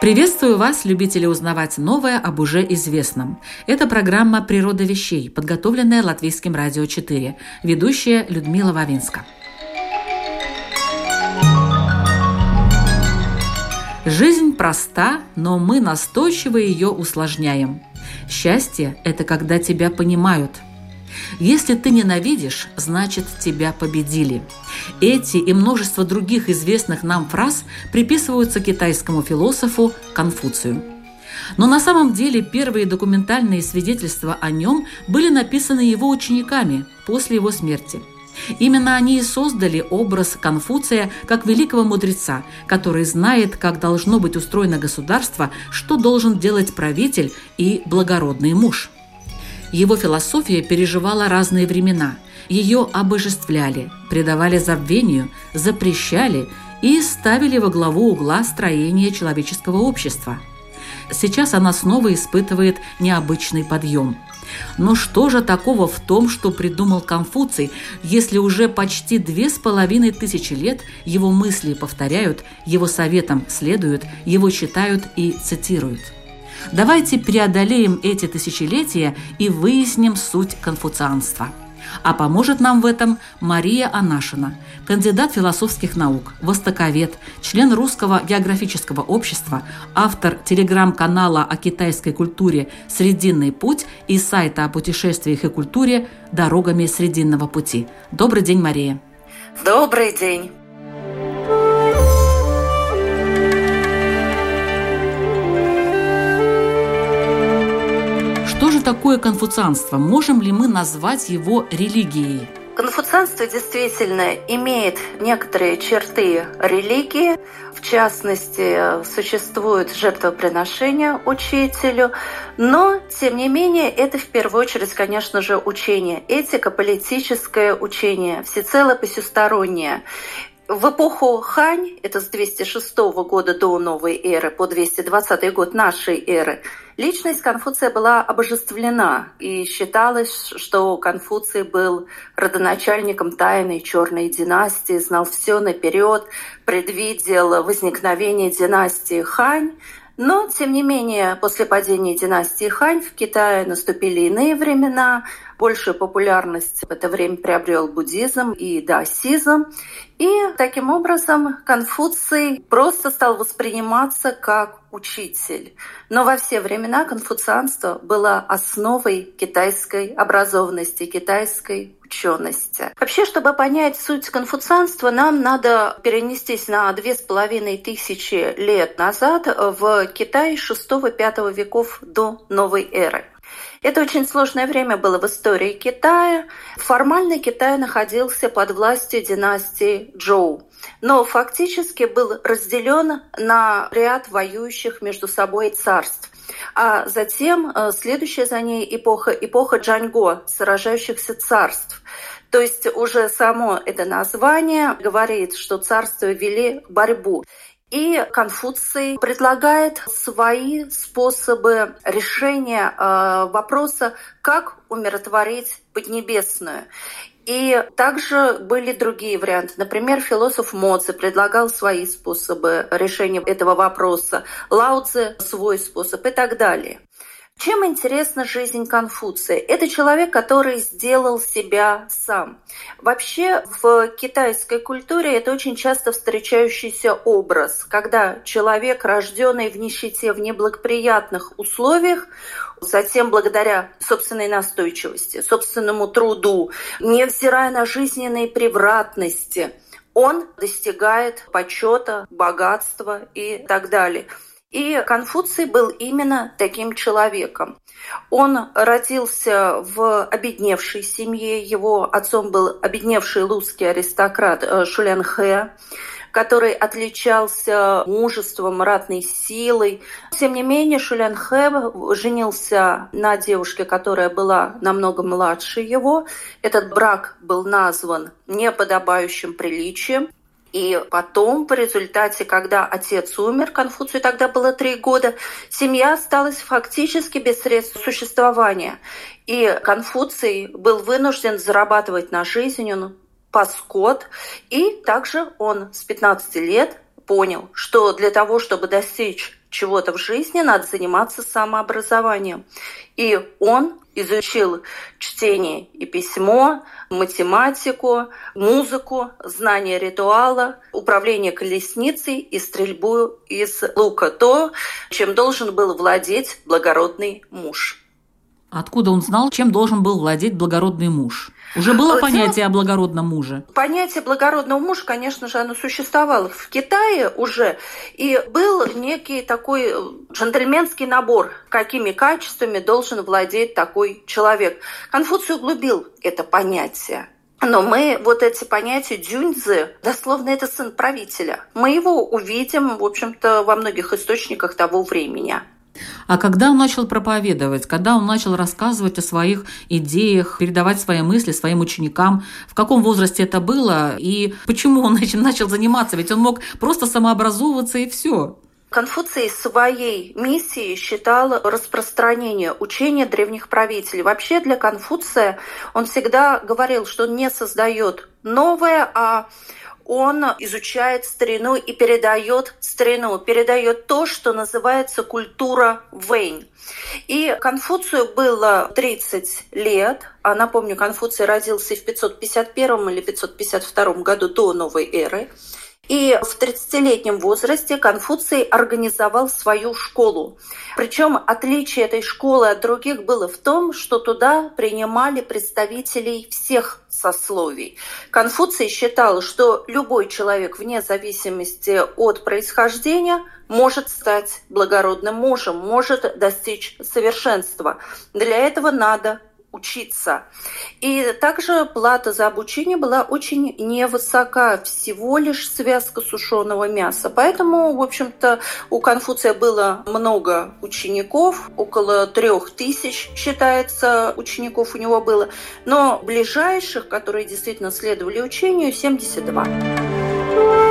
Приветствую вас, любители узнавать новое об уже известном. Это программа «Природа вещей», подготовленная Латвийским радио 4. Ведущая Людмила Вавинска. Жизнь проста, но мы настойчиво ее усложняем. Счастье – это когда тебя понимают – если ты ненавидишь, значит тебя победили. Эти и множество других известных нам фраз приписываются китайскому философу Конфуцию. Но на самом деле первые документальные свидетельства о нем были написаны его учениками после его смерти. Именно они и создали образ Конфуция как великого мудреца, который знает, как должно быть устроено государство, что должен делать правитель и благородный муж – его философия переживала разные времена. Ее обожествляли, предавали забвению, запрещали и ставили во главу угла строения человеческого общества. Сейчас она снова испытывает необычный подъем. Но что же такого в том, что придумал Конфуций, если уже почти две с половиной тысячи лет его мысли повторяют, его советам следуют, его читают и цитируют? Давайте преодолеем эти тысячелетия и выясним суть конфуцианства. А поможет нам в этом Мария Анашина, кандидат философских наук, востоковед, член Русского географического общества, автор телеграм-канала о китайской культуре «Срединный путь» и сайта о путешествиях и культуре «Дорогами Срединного пути». Добрый день, Мария. Добрый день. Такое конфуцианство? Можем ли мы назвать его религией? Конфуцианство действительно имеет некоторые черты религии. В частности, существует жертвоприношение учителю, но, тем не менее, это в первую очередь, конечно же, учение, этика, политическое учение, всецело посюстороннее. В эпоху Хань, это с 206 года до новой эры по 220 год нашей эры, личность Конфуция была обожествлена, и считалось, что Конфуций был родоначальником тайной черной династии, знал все наперед, предвидел возникновение династии Хань, но, тем не менее, после падения династии Хань в Китае наступили иные времена, большую популярность в это время приобрел буддизм и даосизм. И таким образом Конфуций просто стал восприниматься как учитель. Но во все времена конфуцианство было основой китайской образованности, китайской учености. Вообще, чтобы понять суть конфуцианства, нам надо перенестись на две с половиной тысячи лет назад в Китай VI-V веков до новой эры. Это очень сложное время было в истории Китая. Формально Китай находился под властью династии Джоу, но фактически был разделен на ряд воюющих между собой царств. А затем э, следующая за ней эпоха, эпоха Джаньго, сражающихся царств. То есть уже само это название говорит, что царства вели борьбу. И Конфуций предлагает свои способы решения э, вопроса, как умиротворить Поднебесную. И также были другие варианты. Например, философ Моци предлагал свои способы решения этого вопроса, Лао Цзэ свой способ и так далее. Чем интересна жизнь Конфуция? Это человек, который сделал себя сам. Вообще в китайской культуре это очень часто встречающийся образ, когда человек, рожденный в нищете, в неблагоприятных условиях, затем благодаря собственной настойчивости, собственному труду, невзирая на жизненные превратности, он достигает почета, богатства и так далее. И Конфуций был именно таким человеком. Он родился в обедневшей семье, его отцом был обедневший русский аристократ э, Шулян Хэ. который отличался мужеством, ратной силой. Тем не менее, Шулянхэ женился на девушке, которая была намного младше его. Этот брак был назван неподобающим приличием. И потом, по результате, когда отец умер, Конфуцию тогда было три года, семья осталась фактически без средств существования. И Конфуций был вынужден зарабатывать на жизнь, он пас скот, и также он с 15 лет понял, что для того, чтобы достичь чего-то в жизни, надо заниматься самообразованием. И он изучил чтение и письмо, математику, музыку, знание ритуала, управление колесницей и стрельбу из лука, то, чем должен был владеть благородный муж. Откуда он знал, чем должен был владеть благородный муж? Уже было э, понятие о благородном муже? Понятие благородного мужа, конечно же, оно существовало в Китае уже. И был некий такой э, джентльменский набор, какими качествами должен владеть такой человек. Конфуций углубил это понятие. Но мы вот эти понятия дюньзы, дословно это сын правителя, мы его увидим, в общем-то, во многих источниках того времени. А когда он начал проповедовать, когда он начал рассказывать о своих идеях, передавать свои мысли своим ученикам, в каком возрасте это было и почему он этим начал заниматься? Ведь он мог просто самообразовываться и все. Конфуций своей миссией считал распространение учения древних правителей. Вообще для Конфуция он всегда говорил, что он не создает новое, а он изучает старину и передает старину, передает то, что называется культура Вэнь. И Конфуцию было 30 лет. А напомню, Конфуций родился в 551 или 552 году до новой эры. И в 30-летнем возрасте Конфуций организовал свою школу. Причем отличие этой школы от других было в том, что туда принимали представителей всех сословий. Конфуций считал, что любой человек, вне зависимости от происхождения, может стать благородным мужем, может достичь совершенства. Для этого надо учиться. И также плата за обучение была очень невысока, всего лишь связка сушеного мяса. Поэтому, в общем-то, у Конфуция было много учеников, около трех тысяч, считается, учеников у него было, но ближайших, которые действительно следовали учению, 72.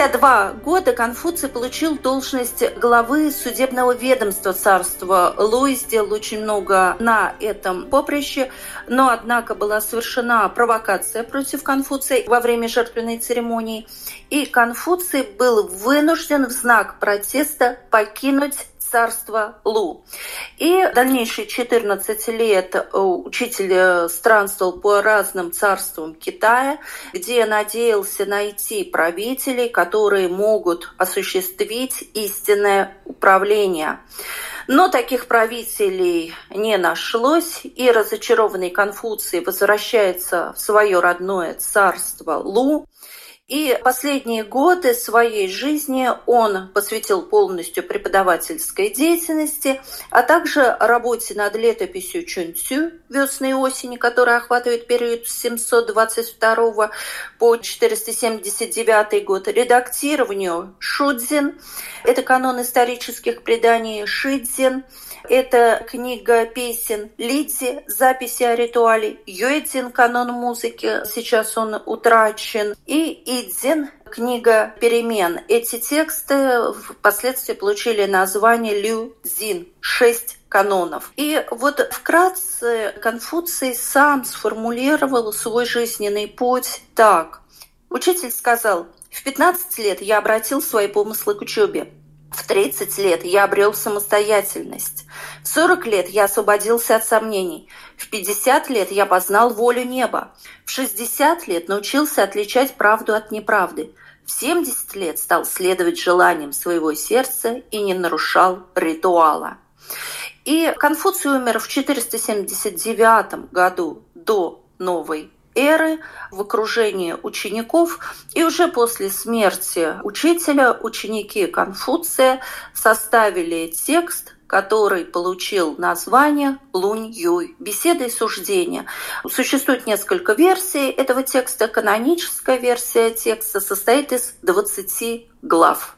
52 года Конфуций получил должность главы судебного ведомства царства. Луи сделал очень много на этом поприще, но, однако, была совершена провокация против Конфуция во время жертвенной церемонии, и Конфуций был вынужден в знак протеста покинуть царства Лу. И дальнейшие 14 лет э, учитель э, странствовал по разным царствам Китая, где надеялся найти правителей, которые могут осуществить истинное управление. Но таких правителей не нашлось, и разочарованный Конфуций возвращается в свое родное царство Лу, и последние годы своей жизни он посвятил полностью преподавательской деятельности, а также работе над летописью Чунцю «Весны и осени», которая охватывает период с 722 по 479 год, редактированию Шудзин, это канон исторических преданий Шидзин, это книга песен Лидзи, записи о ритуале, Йоэдзин, канон музыки, сейчас он утрачен, и Идзин, книга перемен. Эти тексты впоследствии получили название Лю Зин, шесть канонов. И вот вкратце Конфуций сам сформулировал свой жизненный путь так. Учитель сказал, в 15 лет я обратил свои помыслы к учебе. В 30 лет я обрел самостоятельность. В 40 лет я освободился от сомнений. В 50 лет я познал волю неба. В 60 лет научился отличать правду от неправды. В 70 лет стал следовать желаниям своего сердца и не нарушал ритуала. И Конфуций умер в 479 году до новой эры в окружении учеников. И уже после смерти учителя ученики Конфуция составили текст, который получил название Лунь Юй. Беседы и суждения. Существует несколько версий этого текста. Каноническая версия текста состоит из 20 глав.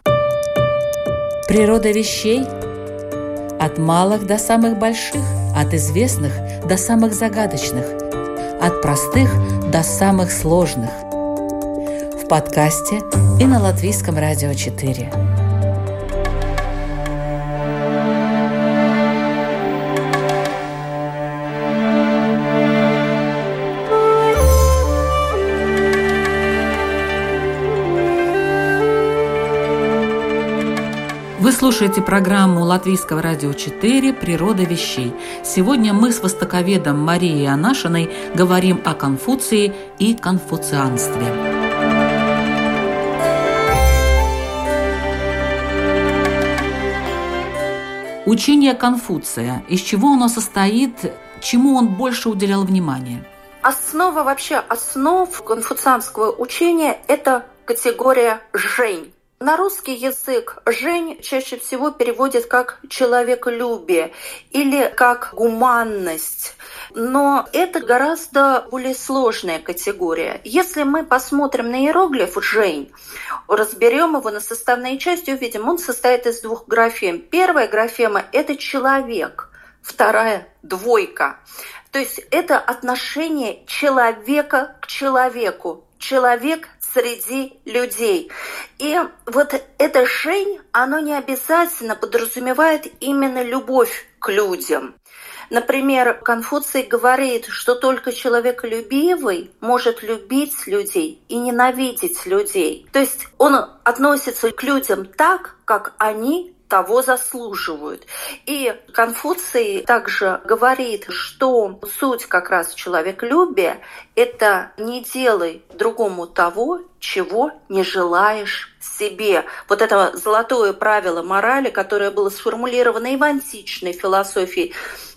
Природа вещей от малых до самых больших, от известных до самых загадочных, от простых до самых сложных. В подкасте и на Латвийском радио 4. Слушаете программу Латвийского радио 4 «Природа вещей». Сегодня мы с востоковедом Марией Анашиной говорим о Конфуции и конфуцианстве. Учение Конфуция. Из чего оно состоит, чему он больше уделял внимания? Основа вообще основ конфуцианского учения – это категория «жень». На русский язык «жень» чаще всего переводят как «человеколюбие» или как «гуманность». Но это гораздо более сложная категория. Если мы посмотрим на иероглиф «жень», разберем его на составные части, увидим, он состоит из двух графем. Первая графема – это человек, вторая – двойка. То есть это отношение человека к человеку. Человек среди людей. И вот это «жень», оно не обязательно подразумевает именно любовь к людям. Например, Конфуций говорит, что только человеколюбивый может любить людей и ненавидеть людей. То есть он относится к людям так, как они того заслуживают. И Конфуций также говорит, что суть как раз человеколюбия – это не делай другому того, чего не желаешь себе. Вот это золотое правило морали, которое было сформулировано и в античной философии,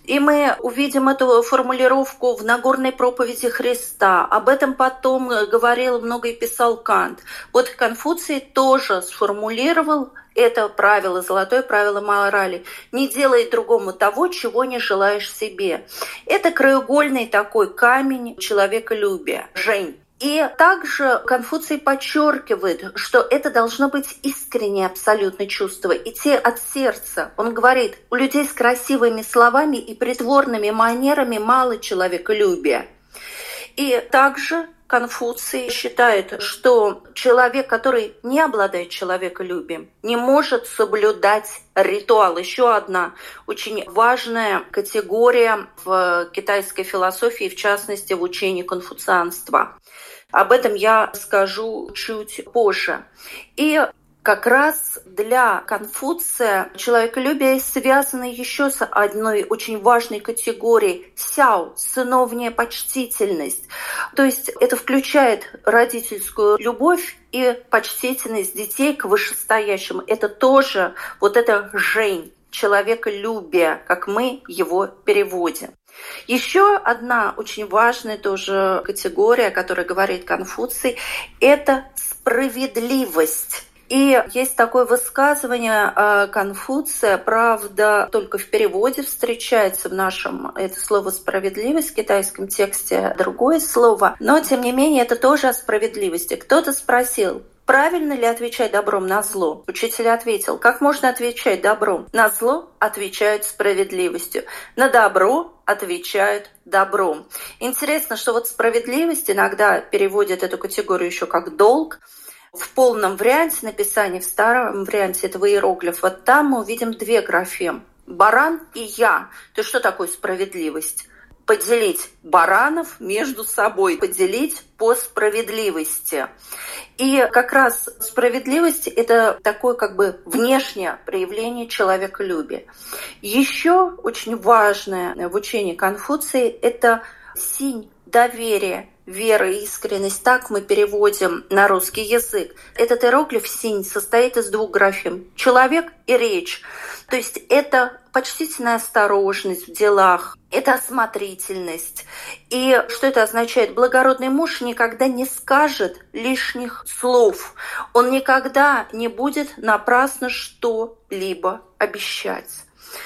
и мы увидим эту формулировку в Нагорной проповеди Христа. Об этом потом говорил много и писал Кант. Вот Конфуций тоже сформулировал это правило, золотое правило морали. Не делай другому того, чего не желаешь себе. Это краеугольный такой камень человеколюбия. Жень. И также Конфуций подчеркивает, что это должно быть искреннее абсолютно чувство, идти от сердца. Он говорит, у людей с красивыми словами и притворными манерами мало человеколюбия. И также Конфуций считает, что человек, который не обладает человеколюбием, не может соблюдать ритуал. Еще одна очень важная категория в китайской философии, в частности в учении конфуцианства. Об этом я скажу чуть позже. И как раз для Конфуция человеколюбие связано еще с одной очень важной категорией – сяо – сыновняя почтительность. То есть это включает родительскую любовь и почтительность детей к вышестоящему. Это тоже вот это жень, человеколюбие, как мы его переводим. Еще одна очень важная тоже категория, о которой говорит Конфуций, это справедливость. И есть такое высказывание э, Конфуция, правда, только в переводе встречается в нашем это слово «справедливость» в китайском тексте другое слово, но тем не менее это тоже о справедливости. Кто-то спросил, Правильно ли отвечать добром на зло? Учитель ответил, как можно отвечать добром? На зло отвечают справедливостью, на добро отвечают добром. Интересно, что вот справедливость иногда переводят эту категорию еще как долг, в полном варианте написания, в старом варианте этого иероглифа, там мы увидим две графемы. Баран и я. То что такое справедливость? Поделить баранов между собой, поделить по справедливости. И как раз справедливость – это такое как бы внешнее проявление человеколюбия. Еще очень важное в учении Конфуции – это синь доверие, вера и искренность, так мы переводим на русский язык. Этот иероглиф синь состоит из двух графем – человек и речь. То есть это почтительная осторожность в делах, это осмотрительность. И что это означает? Благородный муж никогда не скажет лишних слов. Он никогда не будет напрасно что-либо обещать.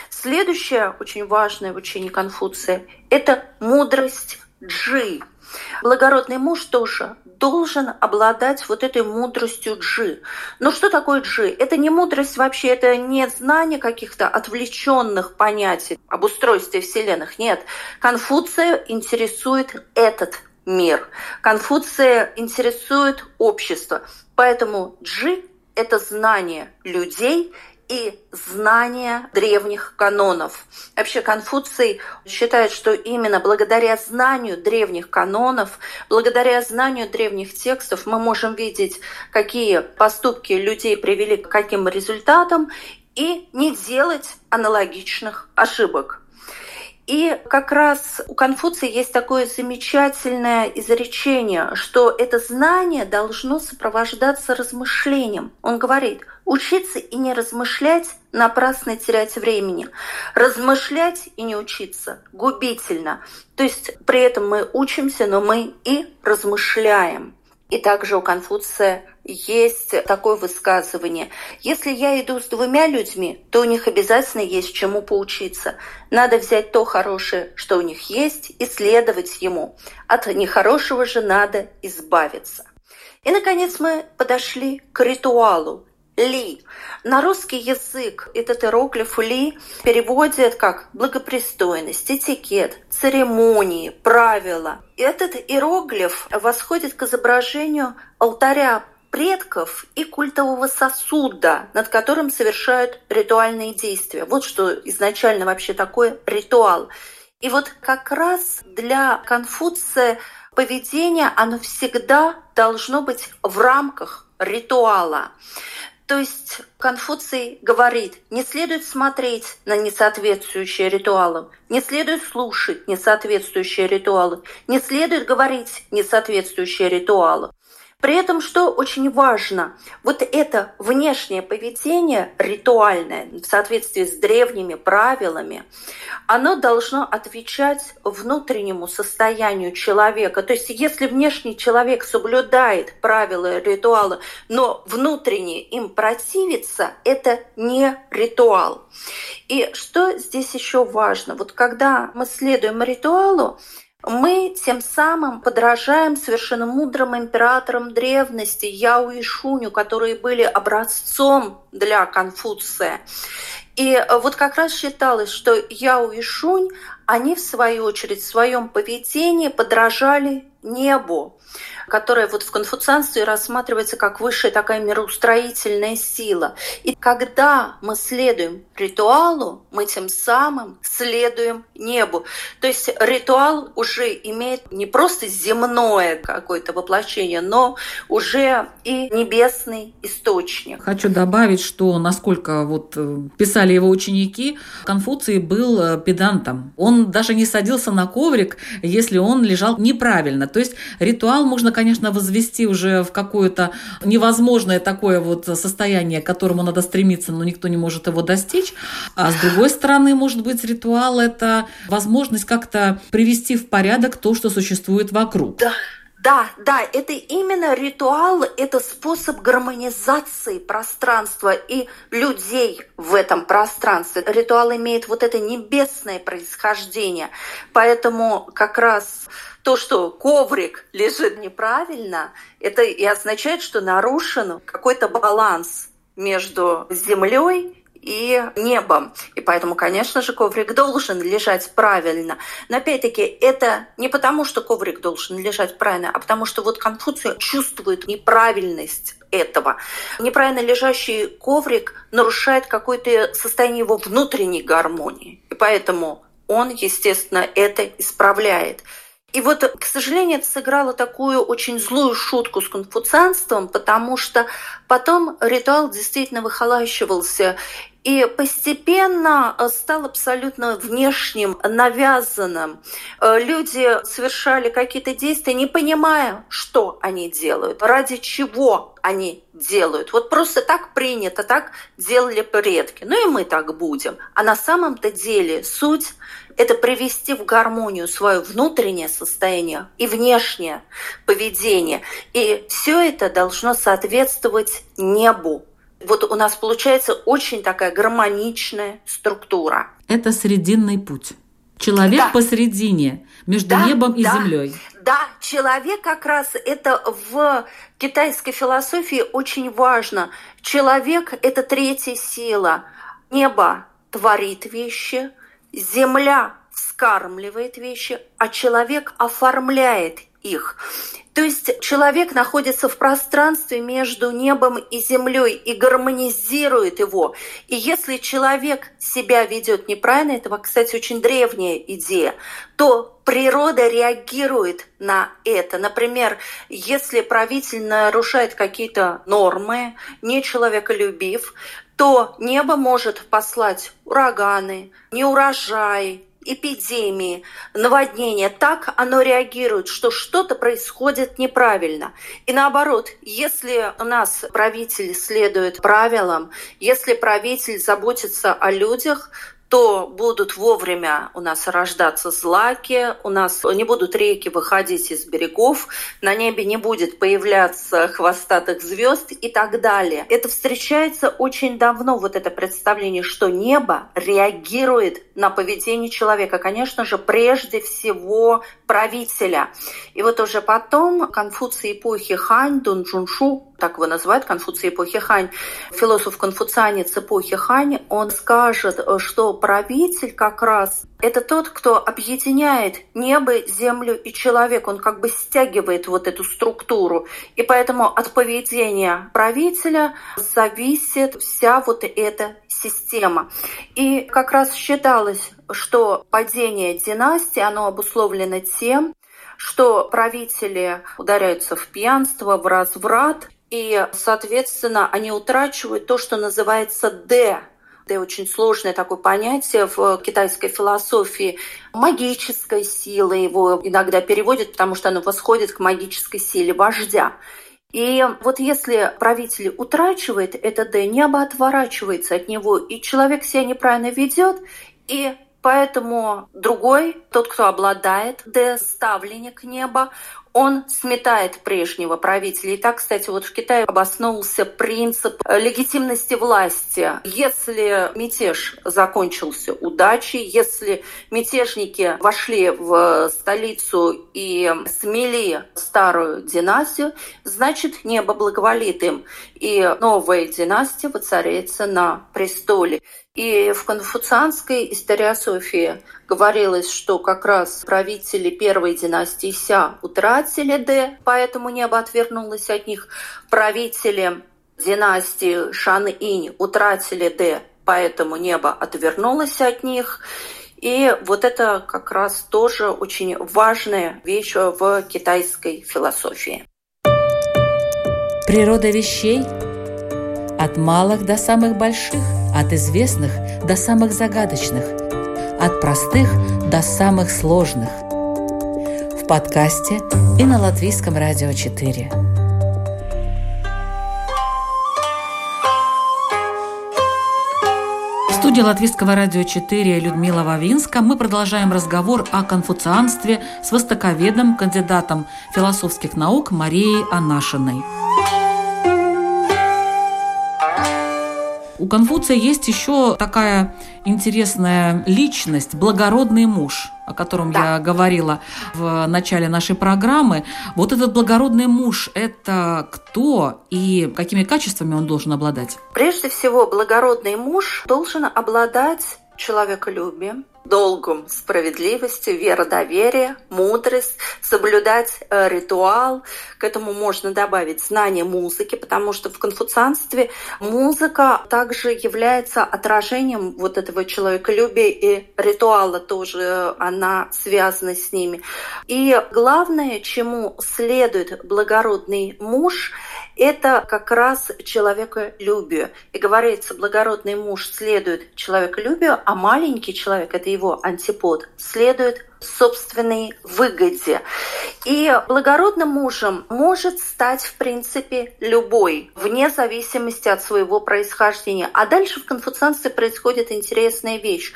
Следующее, очень важное в учении Конфуция, это мудрость джи. Благородный муж тоже должен обладать вот этой мудростью джи. Но что такое джи? Это не мудрость вообще, это не знание каких-то отвлеченных понятий об устройстве вселенных. Нет, Конфуция интересует этот мир. Конфуция интересует общество. Поэтому джи – это знание людей и знания древних канонов. Вообще Конфуций считает, что именно благодаря знанию древних канонов, благодаря знанию древних текстов мы можем видеть, какие поступки людей привели к каким результатам и не делать аналогичных ошибок. И как раз у Конфуция есть такое замечательное изречение, что это знание должно сопровождаться размышлением. Он говорит, учиться и не размышлять – напрасно терять времени. Размышлять и не учиться – губительно. То есть при этом мы учимся, но мы и размышляем. И также у Конфуция есть такое высказывание. Если я иду с двумя людьми, то у них обязательно есть чему поучиться. Надо взять то хорошее, что у них есть, и следовать ему. От нехорошего же надо избавиться. И, наконец, мы подошли к ритуалу, ли. На русский язык этот иероглиф ли переводит как благопристойность, этикет, церемонии, правила. Этот иероглиф восходит к изображению алтаря предков и культового сосуда, над которым совершают ритуальные действия. Вот что изначально вообще такое ритуал. И вот как раз для Конфуция поведение, оно всегда должно быть в рамках ритуала. То есть Конфуций говорит, не следует смотреть на несоответствующие ритуалам, не следует слушать несоответствующие ритуалы, не следует говорить несоответствующие ритуалы. При этом, что очень важно, вот это внешнее поведение ритуальное в соответствии с древними правилами, оно должно отвечать внутреннему состоянию человека. То есть если внешний человек соблюдает правила ритуала, но внутренне им противится, это не ритуал. И что здесь еще важно? Вот когда мы следуем ритуалу, мы тем самым подражаем совершенно мудрым императорам древности Яу и Шуню, которые были образцом для Конфуция. И вот как раз считалось, что Яо и Шунь, они в свою очередь в своем поведении подражали небу которая вот в конфуцианстве рассматривается как высшая такая мироустроительная сила. И когда мы следуем ритуалу, мы тем самым следуем небу. То есть ритуал уже имеет не просто земное какое-то воплощение, но уже и небесный источник. Хочу добавить, что насколько вот э, писали его ученики, Конфуций был э, педантом. Он даже не садился на коврик, если он лежал неправильно. То есть ритуал можно, конечно, возвести уже в какое-то невозможное такое вот состояние, к которому надо стремиться, но никто не может его достичь. А с другой стороны, может быть, ритуал – это возможность как-то привести в порядок то, что существует вокруг. Да. Да, да, это именно ритуал, это способ гармонизации пространства и людей в этом пространстве. Ритуал имеет вот это небесное происхождение, поэтому как раз то, что коврик лежит неправильно, это и означает, что нарушен какой-то баланс между землей и небом. И поэтому, конечно же, коврик должен лежать правильно. Но опять-таки, это не потому, что коврик должен лежать правильно, а потому что вот Конфуция чувствует неправильность этого. Неправильно лежащий коврик нарушает какое-то состояние его внутренней гармонии. И поэтому он, естественно, это исправляет. И вот, к сожалению, это сыграло такую очень злую шутку с конфуцианством, потому что потом ритуал действительно выхолащивался, и постепенно э, стал абсолютно внешним, навязанным. Э, люди совершали какие-то действия, не понимая, что они делают, ради чего они делают. Вот просто так принято, так делали предки. Ну и мы так будем. А на самом-то деле суть – это привести в гармонию свое внутреннее состояние и внешнее поведение. И все это должно соответствовать небу, вот у нас получается очень такая гармоничная структура. Это срединный путь. Человек да. посередине, между да, небом и да, землей. Да, человек как раз это в китайской философии очень важно. Человек – это третья сила. Небо творит вещи, земля вскармливает вещи, а человек оформляет их. То есть человек находится в пространстве между небом и землей и гармонизирует его. И если человек себя ведет неправильно, это, кстати, очень древняя идея, то природа реагирует на это. Например, если правитель нарушает какие-то нормы, не человеколюбив, то небо может послать ураганы, неурожай, эпидемии, наводнения, так оно реагирует, что что-то происходит неправильно. И наоборот, если у нас правитель следует правилам, если правитель заботится о людях, то будут вовремя у нас рождаться злаки, у нас не будут реки выходить из берегов, на небе не будет появляться хвостатых звезд и так далее. Это встречается очень давно, вот это представление, что небо реагирует на поведение человека. Конечно же, прежде всего правителя. И вот уже потом Конфуций эпохи Хань, Дун Джуншу, так его называют, Конфуций эпохи Хань, философ-конфуцианец эпохи Хань, он скажет, что правитель как раз это тот, кто объединяет небо, землю и человек. Он как бы стягивает вот эту структуру. И поэтому от поведения правителя зависит вся вот эта система. И как раз считалось, что падение династии, оно обусловлено тем, что правители ударяются в пьянство, в разврат, и, соответственно, они утрачивают то, что называется «д», это очень сложное такое понятие в китайской философии. Магической силы его иногда переводят, потому что оно восходит к магической силе вождя. И вот если правитель утрачивает это «д», небо отворачивается от него, и человек себя неправильно ведет, и Поэтому другой, тот, кто обладает Д, ставленник неба, он сметает прежнего правителя. И так, кстати, вот в Китае обосновался принцип легитимности власти. Если мятеж закончился удачей, если мятежники вошли в столицу и смели старую династию, значит, небо благоволит им, и новая династия воцаряется на престоле. И в конфуцианской историософии говорилось, что как раз правители первой династии Ся утратили Д, поэтому небо отвернулось от них. Правители династии Шан-Инь утратили Д, поэтому небо отвернулось от них. И вот это как раз тоже очень важная вещь в китайской философии. Природа вещей от малых до самых больших – от известных до самых загадочных, от простых до самых сложных. В подкасте и на Латвийском радио 4. В студии Латвийского радио 4 Людмила Вавинска мы продолжаем разговор о конфуцианстве с востоковедом, кандидатом философских наук Марией Анашиной. У Конфуция есть еще такая интересная личность, благородный муж, о котором да. я говорила в начале нашей программы. Вот этот благородный муж – это кто и какими качествами он должен обладать? Прежде всего, благородный муж должен обладать человеколюбием, долгом справедливости, вера, доверие, мудрость, соблюдать э, ритуал. К этому можно добавить знание музыки, потому что в конфуцианстве музыка также является отражением вот этого человеколюбия и ритуала тоже, она связана с ними. И главное, чему следует благородный муж – это как раз человеколюбие. И говорится, благородный муж следует человеколюбию, а маленький человек, это его антипод, следует собственной выгоде. И благородным мужем может стать, в принципе, любой, вне зависимости от своего происхождения. А дальше в конфуцианстве происходит интересная вещь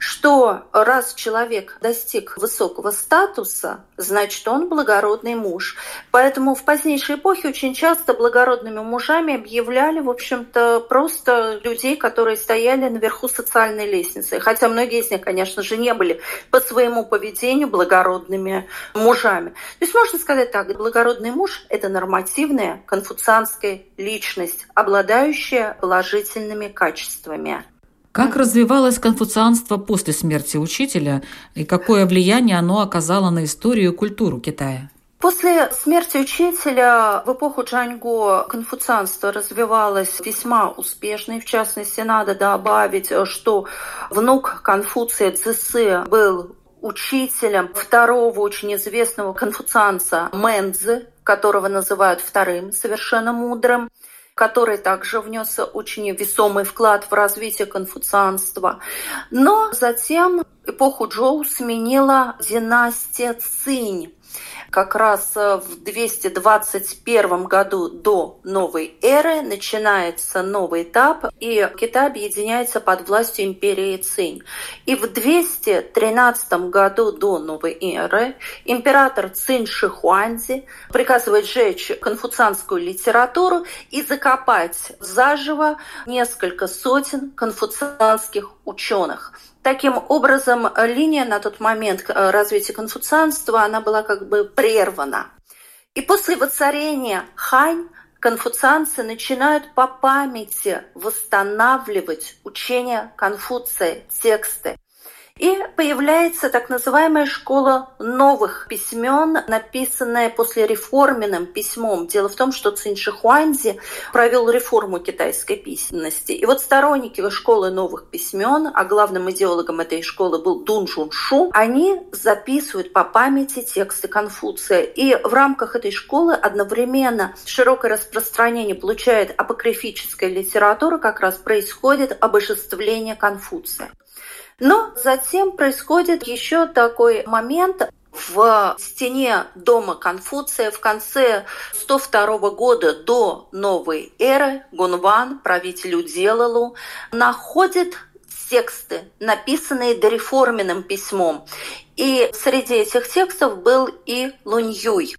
что раз человек достиг высокого статуса, значит, он благородный муж. Поэтому в позднейшей эпохе очень часто благородными мужами объявляли, в общем-то, просто людей, которые стояли наверху социальной лестницы. Хотя многие из них, конечно же, не были по своему поведению благородными мужами. То есть можно сказать так, благородный муж – это нормативная конфуцианская личность, обладающая положительными качествами. Как развивалось конфуцианство после смерти учителя и какое влияние оно оказало на историю и культуру Китая? После смерти учителя в эпоху Джаньго конфуцианство развивалось весьма успешно. И в частности, надо добавить, что внук Конфуция Цзысы был учителем второго очень известного конфуцианца Мэнзы, которого называют вторым совершенно мудрым который также внес очень весомый вклад в развитие конфуцианства. Но затем эпоху Джоу сменила династия Цинь как раз э, в 221 году до новой эры начинается новый этап, и Китай объединяется под властью империи Цинь. И в 213 году до новой эры император Цинь Шихуанзи приказывает сжечь конфуцианскую литературу и закопать заживо несколько сотен конфуцианских ученых. Таким образом, линия на тот момент э, развития конфуцианства, она была как бы прервана. И после воцарения Хань конфуцианцы начинают по памяти восстанавливать учение Конфуция, тексты. И появляется так называемая школа новых письмен, написанная после реформенным письмом. Дело в том, что Цинь Шихуанзи провел реформу китайской письменности. И вот сторонники школы новых письмен, а главным идеологом этой школы был Дун Шу, они записывают по памяти тексты Конфуция. И в рамках этой школы одновременно широкое распространение получает апокрифическая литература, как раз происходит обожествление Конфуция. Но затем происходит еще такой момент, в стене дома Конфуция в конце 102 года до новой эры Гунван, правитель Уделалу, находит тексты, написанные дореформенным письмом. И среди этих текстов был и Луньюй.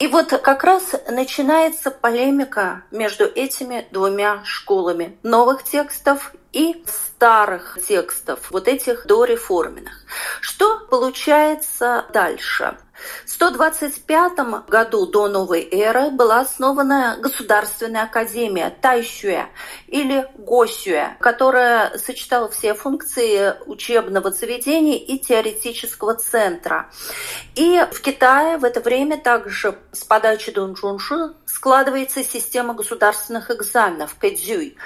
И вот как раз начинается полемика между этими двумя школами новых текстов и старых текстов, вот этих дореформенных. Что получается дальше? В 125 году до новой эры была основана Государственная академия Тайшуэ или Госюэ, которая сочетала все функции учебного заведения и теоретического центра. И в Китае в это время также с подачи Дун складывается система государственных экзаменов Кэдзюй.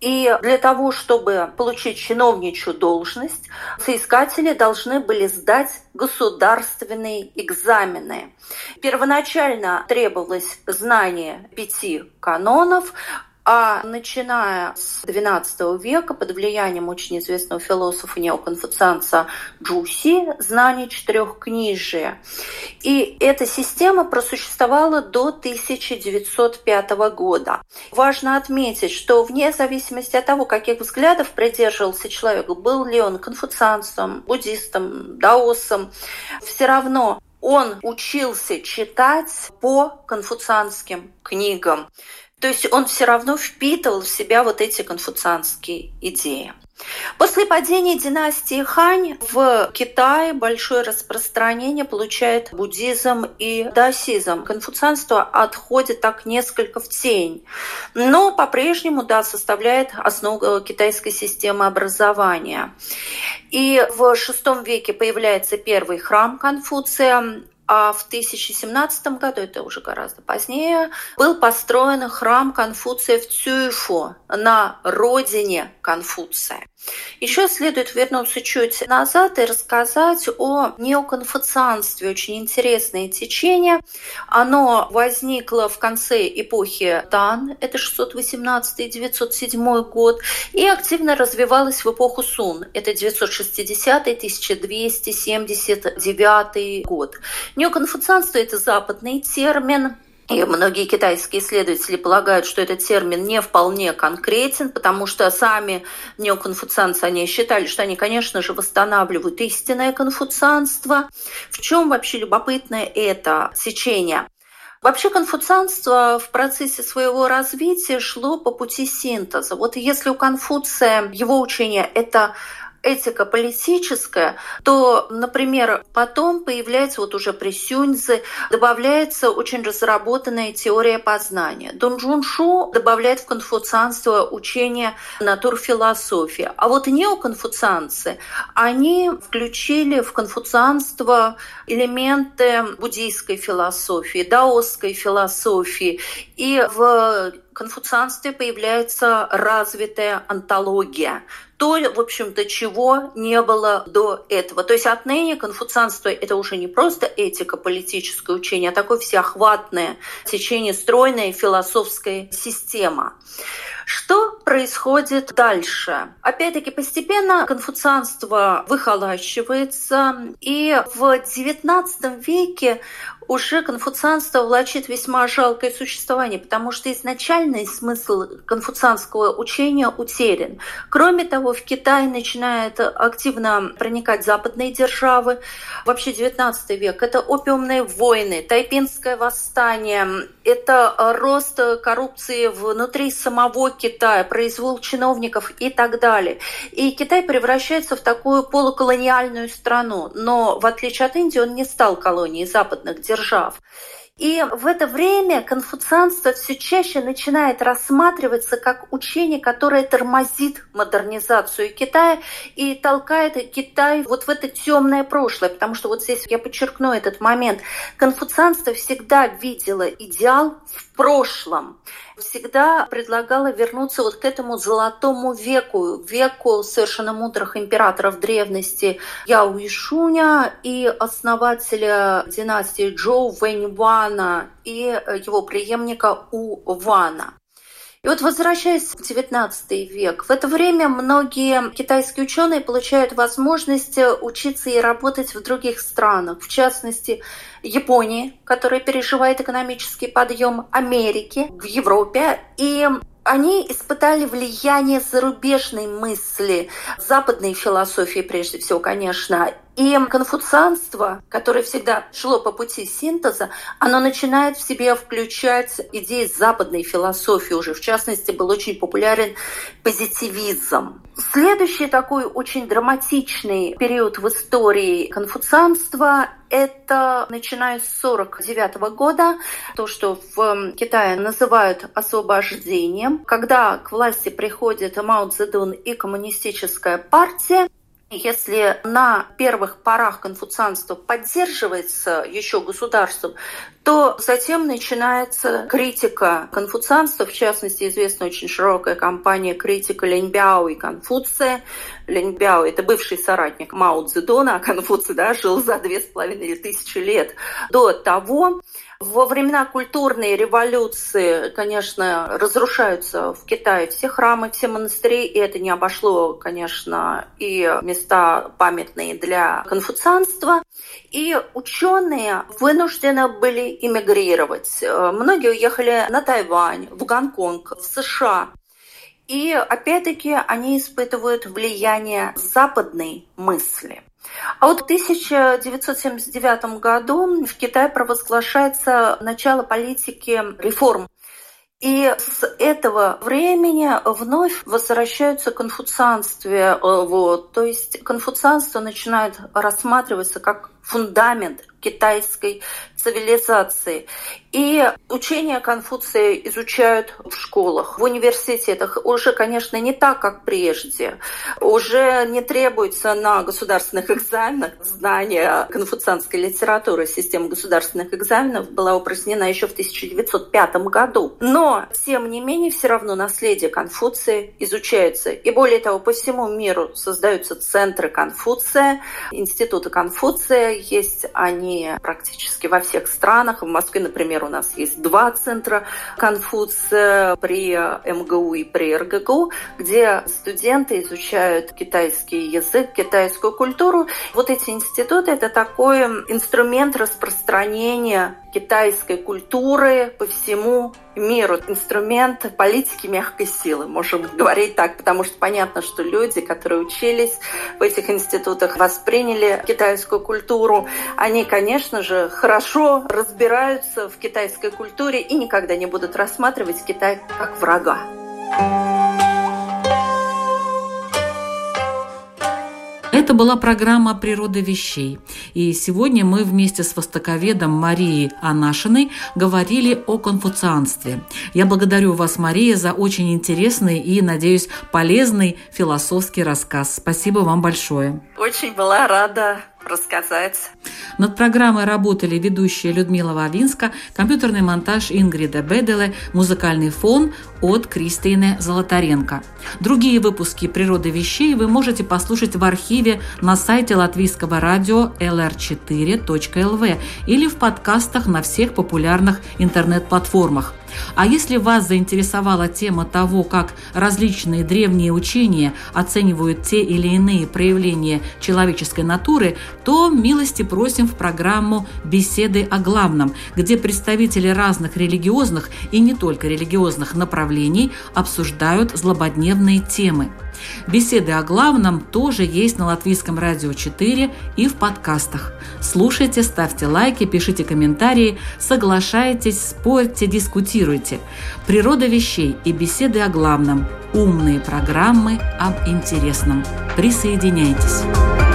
И для того, чтобы получить чиновничью должность, соискатели должны были сдать государственные экзамены. Первоначально требовалось знание пяти канонов, а начиная с XII века под влиянием очень известного философа неоконфуцианца Джуси знание четырехкнижия. И эта система просуществовала до 1905 года. Важно отметить, что вне зависимости от того, каких взглядов придерживался человек, был ли он конфуцианцем, буддистом, даосом, все равно он учился читать по конфуцианским книгам. То есть он все равно впитывал в себя вот эти конфуцианские идеи. После падения династии Хань в Китае большое распространение получает буддизм и даосизм. Конфуцианство отходит так несколько в тень, но по-прежнему да, составляет основу китайской системы образования. И в VI веке появляется первый храм Конфуция, а в 1017 году, это уже гораздо позднее, был построен храм Конфуция в Цюйфу на родине Конфуция. Еще следует вернуться чуть назад и рассказать о неоконфуцианстве. Очень интересное течение. Оно возникло в конце эпохи Тан, это 618-907 год, и активно развивалось в эпоху Сун, это 960-1279 год. Неоконфуцианство – это западный термин, и многие китайские исследователи полагают, что этот термин не вполне конкретен, потому что сами неоконфуцианцы, они считали, что они, конечно же, восстанавливают истинное конфуцианство. В чем вообще любопытное это течение? Вообще конфуцианство в процессе своего развития шло по пути синтеза. Вот если у Конфуция его учение – это этика политическая, то, например, потом появляется вот уже при Сюньзе, добавляется очень разработанная теория познания. Дон Джун Шу добавляет в конфуцианство учение натурфилософии. А вот неоконфуцианцы, они включили в конфуцианство элементы буддийской философии, даосской философии. И в конфуцианстве появляется развитая антология, то, в общем-то, чего не было до этого. То есть отныне конфуцианство – это уже не просто этика, политическое учение, а такое всеохватное течение, стройная философская система. Что происходит дальше? Опять-таки, постепенно конфуцианство выхолащивается, и в XIX веке уже конфуцианство влачит весьма жалкое существование, потому что изначальный смысл конфуцианского учения утерян. Кроме того, в Китай начинает активно проникать западные державы. Вообще XIX век – это опиумные войны, тайпинское восстание, это рост коррупции внутри самого Китая, произвол чиновников и так далее. И Китай превращается в такую полуколониальную страну. Но в отличие от Индии он не стал колонией западных держав держав. И в это время конфуцианство все чаще начинает рассматриваться как учение, которое тормозит модернизацию Китая и толкает Китай вот в это темное прошлое. Потому что вот здесь я подчеркну этот момент. Конфуцианство всегда видело идеал в прошлом всегда предлагала вернуться вот к этому золотому веку, веку совершенно мудрых императоров древности Яо Ишуня и основателя династии Джоу Вэньвана и его преемника У Вана. Вот возвращаясь в XIX век, в это время многие китайские ученые получают возможность учиться и работать в других странах, в частности, Японии, которая переживает экономический подъем, Америки, в Европе. И они испытали влияние зарубежной мысли, западной философии прежде всего, конечно, и конфуцианство, которое всегда шло по пути синтеза, оно начинает в себе включать идеи западной философии уже. В частности, был очень популярен позитивизм. Следующий такой очень драматичный период в истории конфуцианства это начиная с 49 года, то, что в Китае называют освобождением, когда к власти приходит Мао Цзэдун и коммунистическая партия, если на первых порах конфуцианство поддерживается еще государством, то затем начинается критика конфуцианства, в частности, известна очень широкая кампания критика Леньбяо и Конфуция. Леньбяо – это бывший соратник Мао Цзэдуна, а Конфуций да, жил за две с половиной тысячи лет до того. Во времена культурной революции, конечно, разрушаются в Китае все храмы, все монастыри, и это не обошло, конечно, и места памятные для конфуцианства. И ученые вынуждены были эмигрировать. Многие уехали на Тайвань, в Гонконг, в США. И опять-таки они испытывают влияние западной мысли. А вот в 1979 году в Китае провозглашается начало политики реформ и с этого времени вновь возвращаются конфуцианстве. Э, вот. То есть конфуцианство начинает рассматриваться как фундамент китайской цивилизации. И учение Конфуция изучают в школах, в университетах. Уже, конечно, не так, как прежде. Уже не требуется на государственных экзаменах знания конфуцианской литературы. Система государственных экзаменов была упразднена еще в 1905 году. Но, тем не менее, все равно наследие Конфуция изучается. И более того, по всему миру создаются центры Конфуция, институты Конфуция. Есть они практически во всех странах. В Москве, например, у нас есть два центра Конфуция при МГУ и при РГГУ, где студенты изучают китайский язык, китайскую культуру. Вот эти институты – это такой инструмент распространения китайской культуры по всему миру. Инструмент политики мягкой силы, можем говорить так, потому что понятно, что люди, которые учились в этих институтах, восприняли китайскую культуру, они, конечно же, хорошо разбираются в китайской культуре и никогда не будут рассматривать Китай как врага. Это была программа «Природа вещей». И сегодня мы вместе с востоковедом Марией Анашиной говорили о конфуцианстве. Я благодарю вас, Мария, за очень интересный и, надеюсь, полезный философский рассказ. Спасибо вам большое. Очень была рада рассказать. Над программой работали ведущая Людмила Вавинска, компьютерный монтаж Ингрида Беделе, музыкальный фон от Кристины Золотаренко. Другие выпуски «Природы вещей» вы можете послушать в архиве на сайте латвийского радио lr4.lv или в подкастах на всех популярных интернет-платформах. А если вас заинтересовала тема того, как различные древние учения оценивают те или иные проявления человеческой натуры, то милости просим в программу «Беседы о главном», где представители разных религиозных и не только религиозных направлений обсуждают злободневные темы. Беседы о главном тоже есть на Латвийском радио 4 и в подкастах. Слушайте, ставьте лайки, пишите комментарии, соглашайтесь, спорьте, дискутируйте. Природа вещей и беседы о главном. Умные программы об интересном. Присоединяйтесь.